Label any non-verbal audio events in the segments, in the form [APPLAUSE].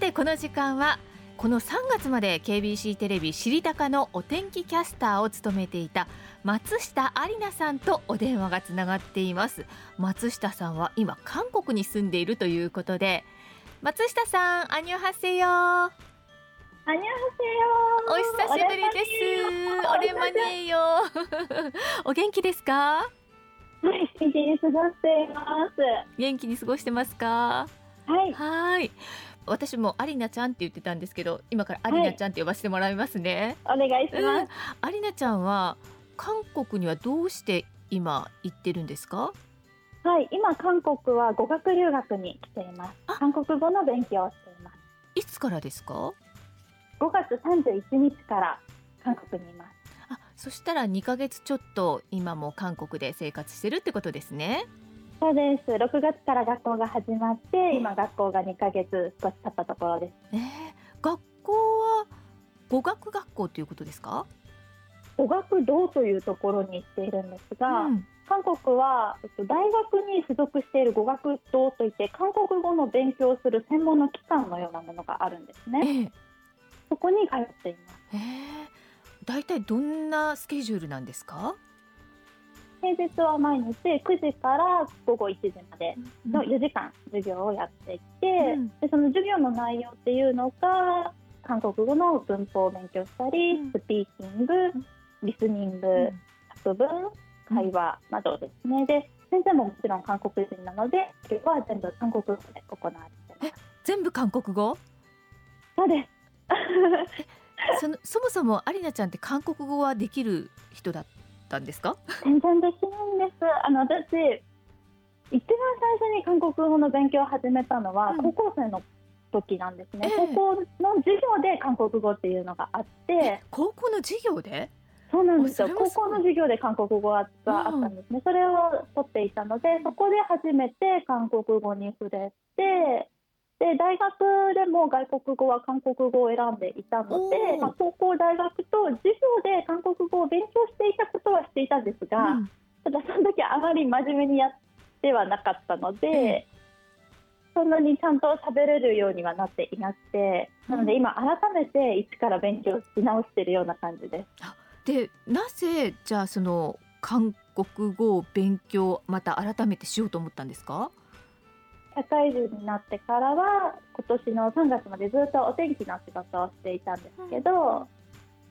てこの時間はこの3月まで KBC テレビ知りたかのお天気キャスターを務めていた松下有奈さんとお電話がつながっています。松下さんは今韓国に住んでいるということで松下さんアニョハセヨアニョハお久しぶりです。おれまねよ [LAUGHS] お元気ですか？はい元気に過ごしています。元気に過ごしてますか？はい。はい私もアリナちゃんって言ってたんですけど今からアリナちゃんって呼ばせてもらいますね、お願いします、アリナちゃんは韓国にはどうして今行ってるんですか？はい今韓国は語学留学に来ています。あ。韓国語の勉強をしています。いつからですか？5月31日から韓国にいます。あそしたら2ヶ月ちょっと今も韓国で生活してるってことですねそうです。6月から学校が始まって今学校が2ヶ月少し経ったところです。えー、学校は語学学校ということですか？語学堂というところに行っているんですが、うん。韓国は、えっと、大学に所属している語学堂といって韓国語の勉強をする専門の機関のようなものがあるんですね。ええ。そこに通っています。えー、大体どんなスケジュールなんですか？平日は毎日9時から午後1時までの4時間授業をやっていて、うん。でその授業の内容っていうのが韓国語の文法を勉強したり、うん。スピーキング、リスニング、うん。作文会話などですね。で先生ももちろん韓国人なので今日は全部韓国語で行われています。全部韓国語？そうです。[LAUGHS] そのそもそもアリナちゃんって韓国語はできる人だったんですか？全然できないんです。あの私一番最初に韓国語の勉強を始めたのはうん。高校生の時なんですね、ええ。高校の授業で韓国語っていうのがあって。高校の授業で？そうなんですよ。高校の授業で韓国語があったんですね、それを取っていたのでそこで初めて韓国語に触れてで大学でも外国語は韓国語を選んでいたのでまあ、高校大学と授業でが、うん。ただその時あまり真面目にやってはなかったので、えそんなにちゃんと喋れるようにはなっていなくてなので今改めて一から勉強し直しているような感じです。でなぜじゃあその韓国語を勉強また改めてしようと思ったんですか？社会人になってからは今年の3月までずっとお天気の仕事をしていたんですけど、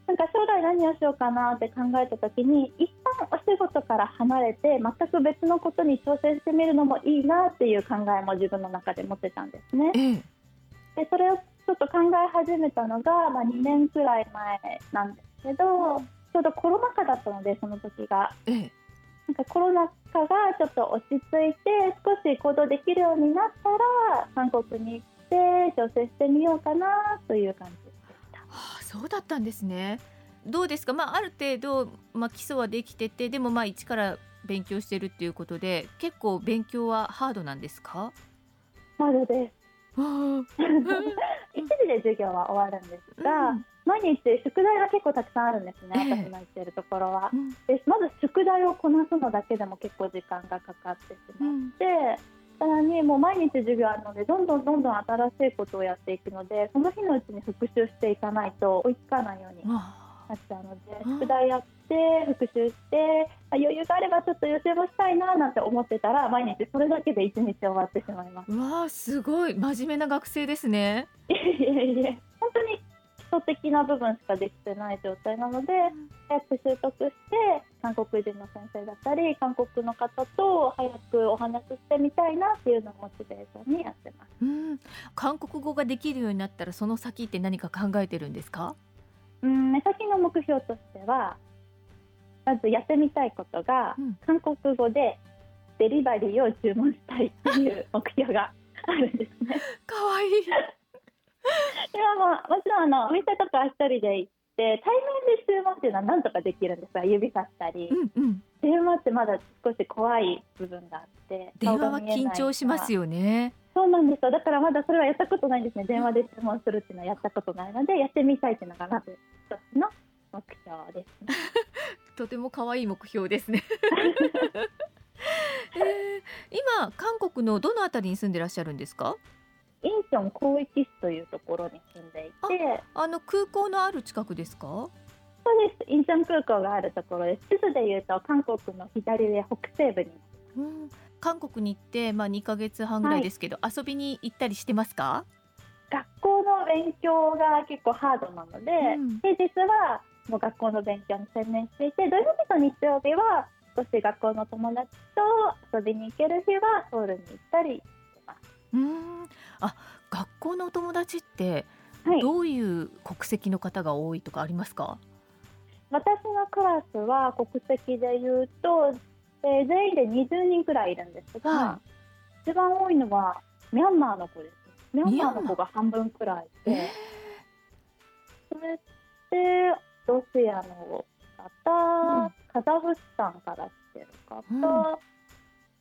なんか将来何をしようかなって考えた時に一旦お仕事から離れて全く別のことに挑戦してみるのもいいなっていう考えも自分の中で持ってたんですね。ええでそれをちょっと考え始めたのが、まあ、2年くらい前なんですけどちょうどコロナ禍だったのでその時がええなんかコロナ禍がちょっと落ち着いて少し行動できるようになったら韓国に行って挑戦してみようかなという感じでした。はあ、そうだったんですねどうですか？まあある程度まあ基礎はできててでもまあ一から勉強してるっていうことで結構勉強はハードなんですか？まるです。あ1時で授業は終わるんですが、うん。毎日宿題が結構たくさんあるんですね、ええ。私の行ってるところは。う。ん。でまず宿題をこなすのだけでも結構時間がかかってしまって、さらにもう毎日授業あるのでどんどんどんどん新しいことをやっていくのでその日のうちに復習していかないと追いつかないようになあっちゃうのでうん宿題やって復習してあ余裕があればちょっと予習もしたいななんて思ってたら毎日それだけで一日終わってしまいます。うわあすごい。真面目な学生ですね。いえいえ本当に基礎的な部分しかできてない状態なので早く習得して韓国人の先生だったり韓国の方と早くお話ししてみたいなっていうのをモチベーションにやってます。うん。韓国語ができるようになったらその先って何か考えてるんですか？うん目先の目標としてはまずやってみたいことが、うん。韓国語でデリバリーを注文したいっていう [LAUGHS] 目標があるんですね。かわいい。[LAUGHS] でももちろんあのお店とか一人で行って対面で注文っていうのはなんとかできるんですが指さしたり、うんうん。電話ってまだ少し怖い部分があって電話は緊張しますよよねそうなんですよ。だからまだそれはやったことないんですね。電話で注文するっていうのはやったことないのでやってみたいっていうのがまず一つの目標ですね。[LAUGHS] とても可愛い目標ですね。[LAUGHS] えー今韓国のどのあたりに住んでらっしゃるんですか？インチョン広域市というところに住んでいて。あの空港のある近くですか？そうです。インチョン空港があるところです。地図でいうと韓国の左上北西部に。うん、韓国に行って、まあ、2ヶ月半ぐらいですけど、遊びに行ったりしてますか？学校の勉強が結構ハードなので、うん。平日はもう学校の勉強に専念していて土曜日と日曜日は少し学校の友達と遊びに行ける日はソウルに行ったりしてます。うん。あ学校のお友達ってはい、どういう国籍の方が多いとかありますか、私のクラスは国籍でいうと、えー全員で20人くらいいるんですが、は一番多いのはミャンマーの子です。ミャンマーの子が半分くらいで、えそれでロシアの方、うん。カザフスタンから来てる方、うん。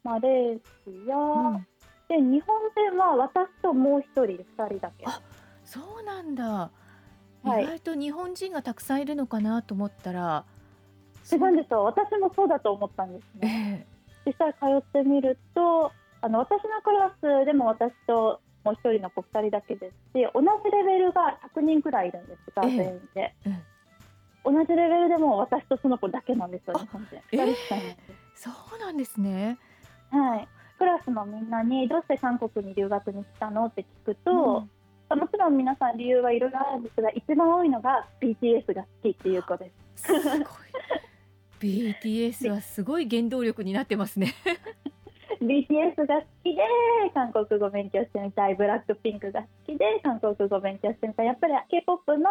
マレーシア、うん。で日本人は私ともう一人2人だけ。あそうなんだ、はい。意外と日本人がたくさんいるのかなと思ったら違う。んですよ私もそうだと思ったんですえね。え実際通ってみるとあの私のクラスでも私ともう一人の子2人だけですし同じレベルが100人くらいいるんですが、ええ全員で、え同じレベルでも私とその子だけなんですよあ日本人ええ。2人しかいないそうなんですね。はい、クラスのみんなにどうして韓国に留学に来たのって聞くと、うん。もちろん皆さん理由はいろいろあるんですが一番多いのが BTS が好きっていう子です。すごい BTS はすごい原動力になってますね。BTS が好きで韓国語勉強してみたいブラックピンクが好きで韓国語勉強してみたいやっぱり K-POP の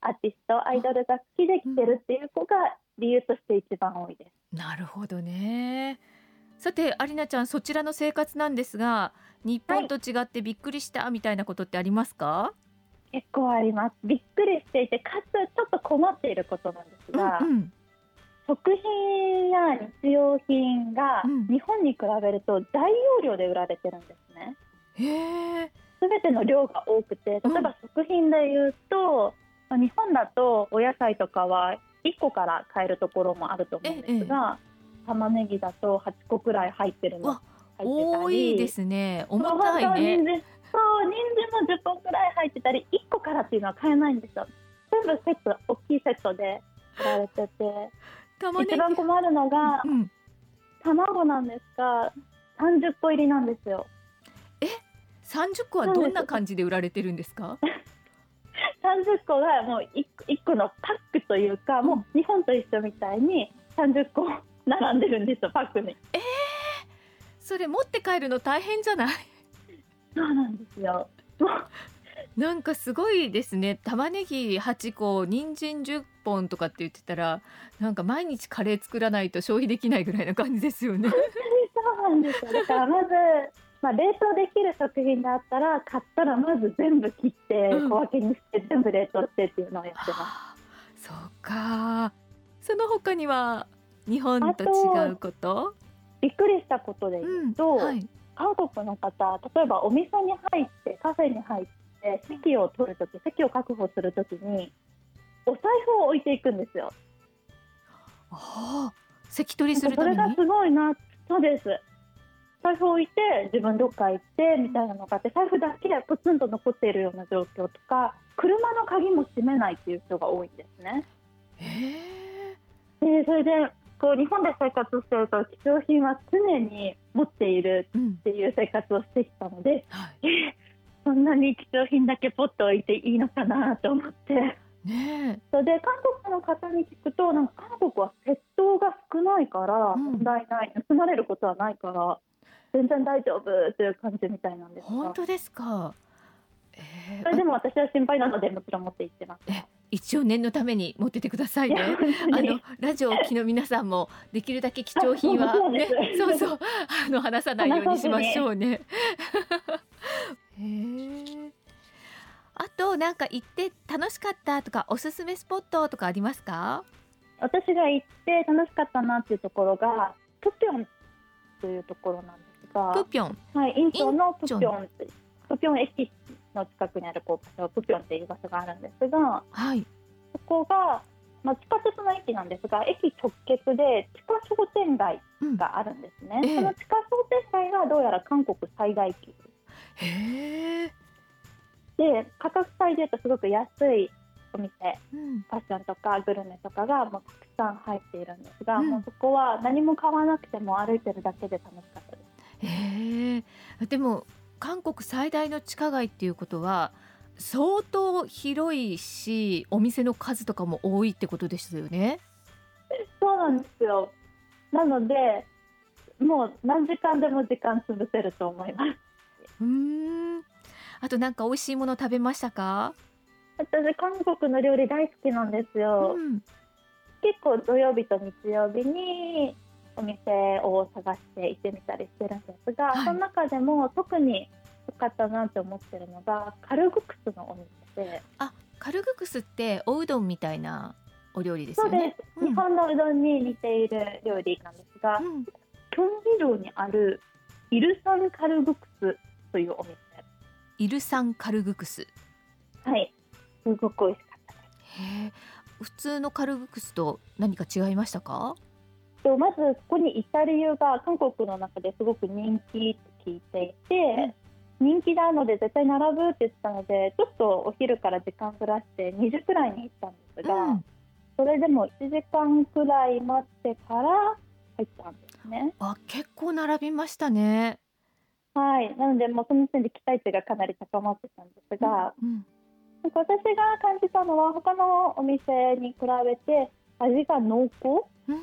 アーティストアイドルが好きで来てるっていう子が理由として一番多いです。なるほどね。さてアリナちゃんそちらの生活なんですが日本と違ってびっくりしたみたいなことってありますか？結構ありますびっくりしていてかつちょっと困っていることなんですが、うんうん食品や日用品がうん日本に比べると大容量で売られてるんですね。すべての量が多くて例えば食品でいうと、まあ日本だとお野菜とかは1個から買えるところもあると思うんですが、玉ねぎだと8個くらい入ってるのわ入ってたり多いですね。重たいね。参そう人参も10本くらい入ってたり1個からっていうのは買えないんですよ全部セット大きいセットで売られてて玉ねぎ。一番困るのがうん。卵なんですが30個入りなんですよ三十個はどんな感じで売られてるんですか？[LAUGHS] 30個がもう 1, 1個のパックというか、もう日本と一緒みたいに30個並んでるんですよパックにそれ持って帰るの大変じゃない？そうなんですよもうなんかすごいですね。玉ねぎ8個人参10本とかって言ってたらなんか毎日カレー作らないと消費できないぐらいな感じですよね。そうなんですよ。だからまず、まあ、冷凍できる食品があったら買ったらまず全部切ってうん。小分けにして全部冷凍してっていうのをやってます、はあそうかその他には日本と違うこと？びっくりしたことで言うと、はい、韓国の方例えばお店に入ってカフェに入って席を取るとき席を確保するときにお財布を置いていくんですよ。ああ関取りするそれがすごいなそうです。財布を置いて自分どっか行ってみたいなのがあって財布だけポツンと残っているような状況とか車の鍵も閉めないっていう人が多いんですね。でそれでこう日本で生活してると貴重品は常に持っているうんっていう生活をしてきたのではい。え [LAUGHS] そんなに貴重品だけポッと置いていいのかなと思ってねそれで韓国の方に聞くとなんか韓国は窃盗が少ないからうん問題ない、盗まれることはないから全然大丈夫という感じみたいなんえですが本当ですか？ええそれでも私は心配なのでもちろん持って行ってます。え一応念のために持っててくださいね。あのラジオをお聞きの皆さんもできるだけ貴重品はあ [LAUGHS] そうねそうそうあの話さないようにしましょうね。へえ。あとなんか行って楽しかったとかおすすめスポットとかありますか？私が行って楽しかったなっていうところがプピョンというところなんですが、プピョン？はい、インチョンのプピョョンプピョン駅の近くにあるこうプピョンっていう場所があるんですがはい。そこが、まあ、地下鉄の駅なんですが駅直結で地下商店街うん。があるんですね、ええその地下商店街がどうやら韓国最大級へえ。で価格帯で言うとすごく安いお店うんファッションとかグルメとかがもうたくさん入っているんですが、うんもうそこは何も買わなくても歩いてるだけで楽しかったです。へえでも韓国最大の地下街っていうことは相当広いしお店の数とかも多いってことですよね？そうなんですよなのでもう何時間でも時間潰せると思いますうーん。あとなんか美味しいもの食べましたか？私韓国の料理大好きなんですよ、うん。結構土曜日と日曜日にお店を探して行ってみたりしてるんですが、はい。その中でも特に良かったなって思ってるのがカルグクスのお店であカルグクスっておうどんみたいなお料理ですそうでよね。す、日本のうどんに似ている料理なんですが、うん。キョンギ道にあるイルサンカルグクスというお店イルサンカルグクス。はいすごく美味しかったですへえ普通のカルグクスと何か違いましたか？とまずそこに行った理由が韓国の中ですごく人気って聞いていて、人気なので絶対並ぶって言ってたのでちょっとお昼から時間ずらして2時くらいに行ったんですが、うんそれでも1時間くらい待ってから入ったんですね。あ結構並びましたね。はい、なのでもうその時点で期待値がかなり高まってたんですが、うんなんか私が感じたのは他のお店に比べて味が濃厚。うん。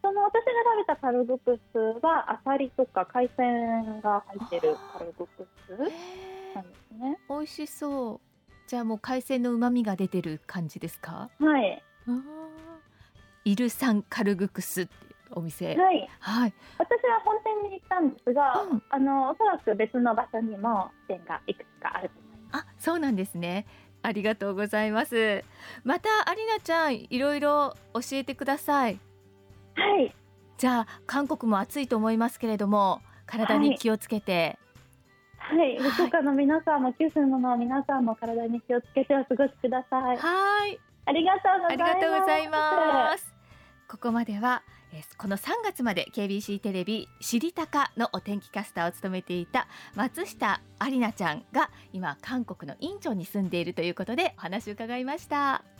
その私が食べたカルグクスはアサリとか海鮮が入ってるカルグクスへなんえですね。美味しそう。じゃあもう海鮮の旨味が出てる感じですか？はい、イルサンカルグクスっお店。はい、はい。私は本店に行ったんですが、うんあのおそらく別の場所にも店がいくつかあると思います。あ、そうなんですね。ありがとうございます。またアリナちゃんいろいろ教えてください。はい、じゃあ韓国も暑いと思いますけれども体に気をつけて。はい、はい福岡の皆さんも九州の皆さんも体に気をつけてお過ごしください。はい。ありがとうござありいます。がとうございます。ここまでは、えーこの3月まで KBC テレビ知りたかのお天気キャスターを務めていた松下ありなちゃんが今韓国のインチョンに住んでいるということでお話を伺いました。